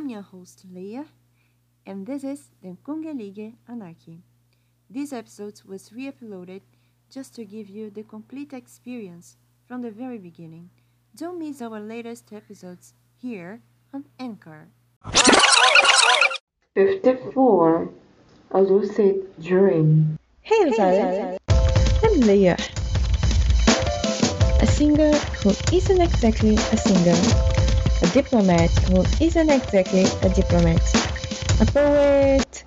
I'm your host, Leah, and this is the Kungelige Anarchy. This episode was re uploaded just to give you the complete experience from the very beginning. Don't miss our latest episodes here on Anchor. 54 A Lucid Dream. Hey, Zara. I'm Leah. A singer who isn't exactly a singer. A diplomat who isn't exactly a diplomat. A poet.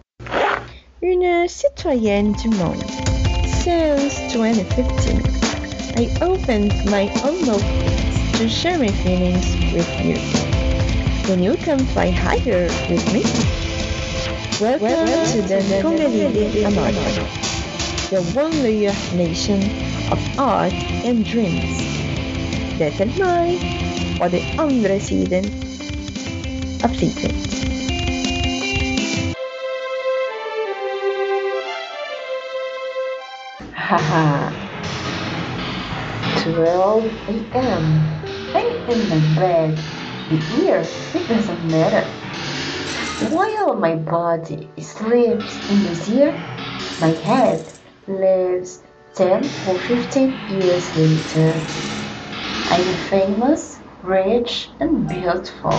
Une citoyenne du monde. Since 2015, I opened my own notebooks to share my feelings with you. Can you come fly higher with me? Welcome, Welcome to the Anarchy, the one layer nation of art and dreams. Det är mig och den andra sidan av livet. Haha. 12 a.m. I'm in my bed. The ear, it doesn't matter. While my body sleeps in this year, my head lives 10 or 15 years later. I'm famous, rich, and beautiful.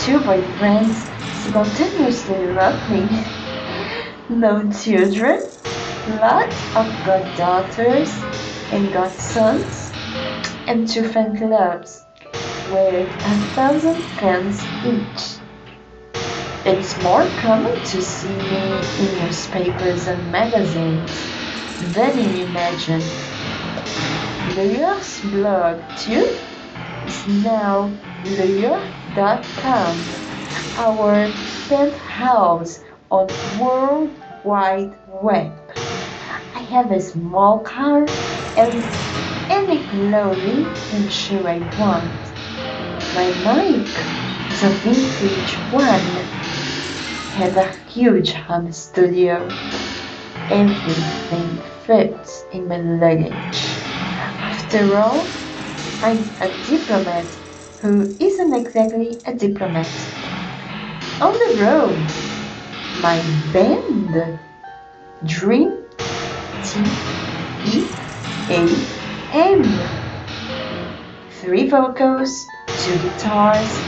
Two boyfriends simultaneously love me. No children, lots of goddaughters and godsons, and two fan clubs with a thousand fans each. It's more common to see me in newspapers and magazines than you imagine. Leah's blog, too, now Leah.com, our penthouse on World Wide Web. I have a small car and any clothing and shoe I want. My mic is a vintage one has a huge home studio. Everything fits in my luggage. After all, I'm a diplomat who isn't exactly a diplomat. On the road, my band, Dream T E A M. Three vocals, two guitars,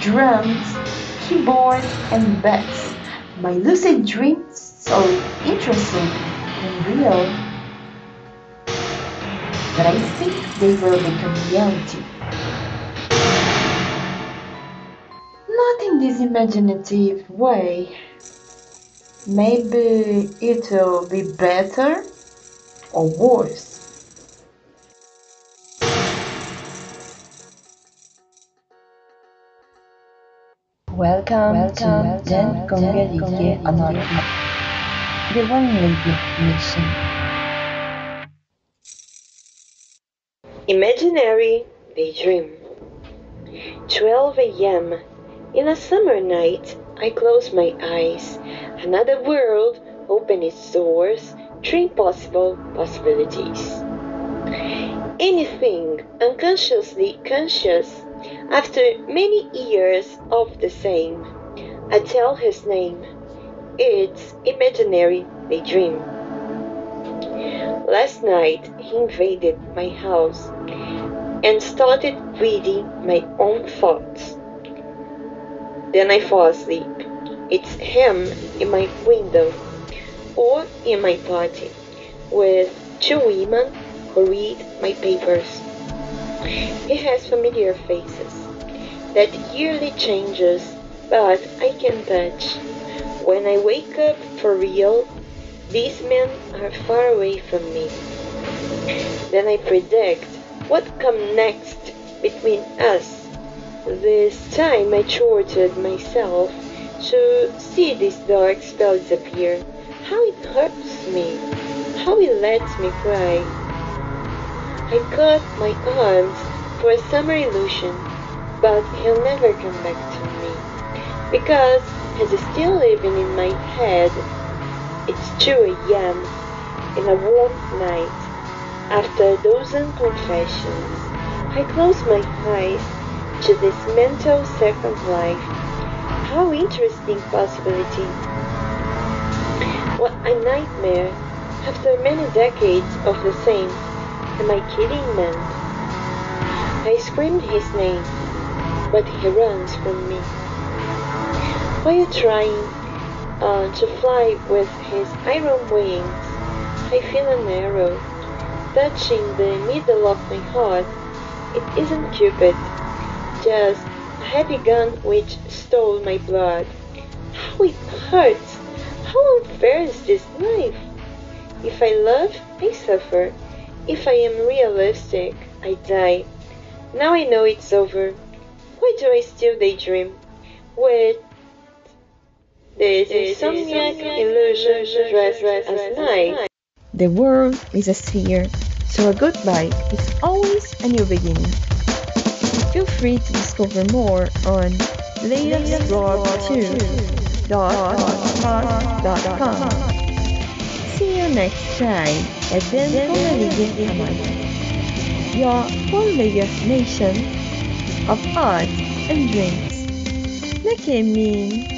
drums, keyboard and bass. My lucid dreams so interesting and real that I think they will become reality. Not in this imaginative way. Maybe it'll be better or worse. Welcome, Welcome to Den Kungalige Anarchy, the one lady nation. Imaginary Daydream 12 a.m. In a summer night, I close my eyes. Another world opens its doors, three possible possibilities. Anything unconsciously conscious after many years of the same. I tell his name. It's imaginary daydream. Last night he invaded my house and started reading my own thoughts. Then I fall asleep. It's him in my window or in my party with two women who read my papers. He has familiar faces that yearly changes, but I can touch. When I wake up for real, these men are far away from me. Then I predict what come next between us. This time I tortured myself to see this dark spell disappear. How it hurts me. How it lets me cry. I cut my arms for a summer illusion, but he'll never come back to me because he's still living in my head. It's 2 a.m. in a warm night. After a dozen confessions, I close my eyes to this mental second life. How interesting possibility. What a nightmare. After many decades of the same. Am I kidding, man? I screamed his name, but he runs from me. While trying uh, to fly with his iron wings, I feel an arrow touching the middle of my heart. It isn't Cupid, just a heavy gun which stole my blood. How it hurts! How unfair is this life? If I love, I suffer. If I am realistic, I die. Now I know it's over. Why do I still daydream? With this insomniac illusion dressed as night. The world is a sphere, so a goodbye is always a new beginning. Feel free to discover more on latestblog2.blogspot.com. See you next time at Den Comelige Hamad, your Colmega nation of art and dreams. Nakemin!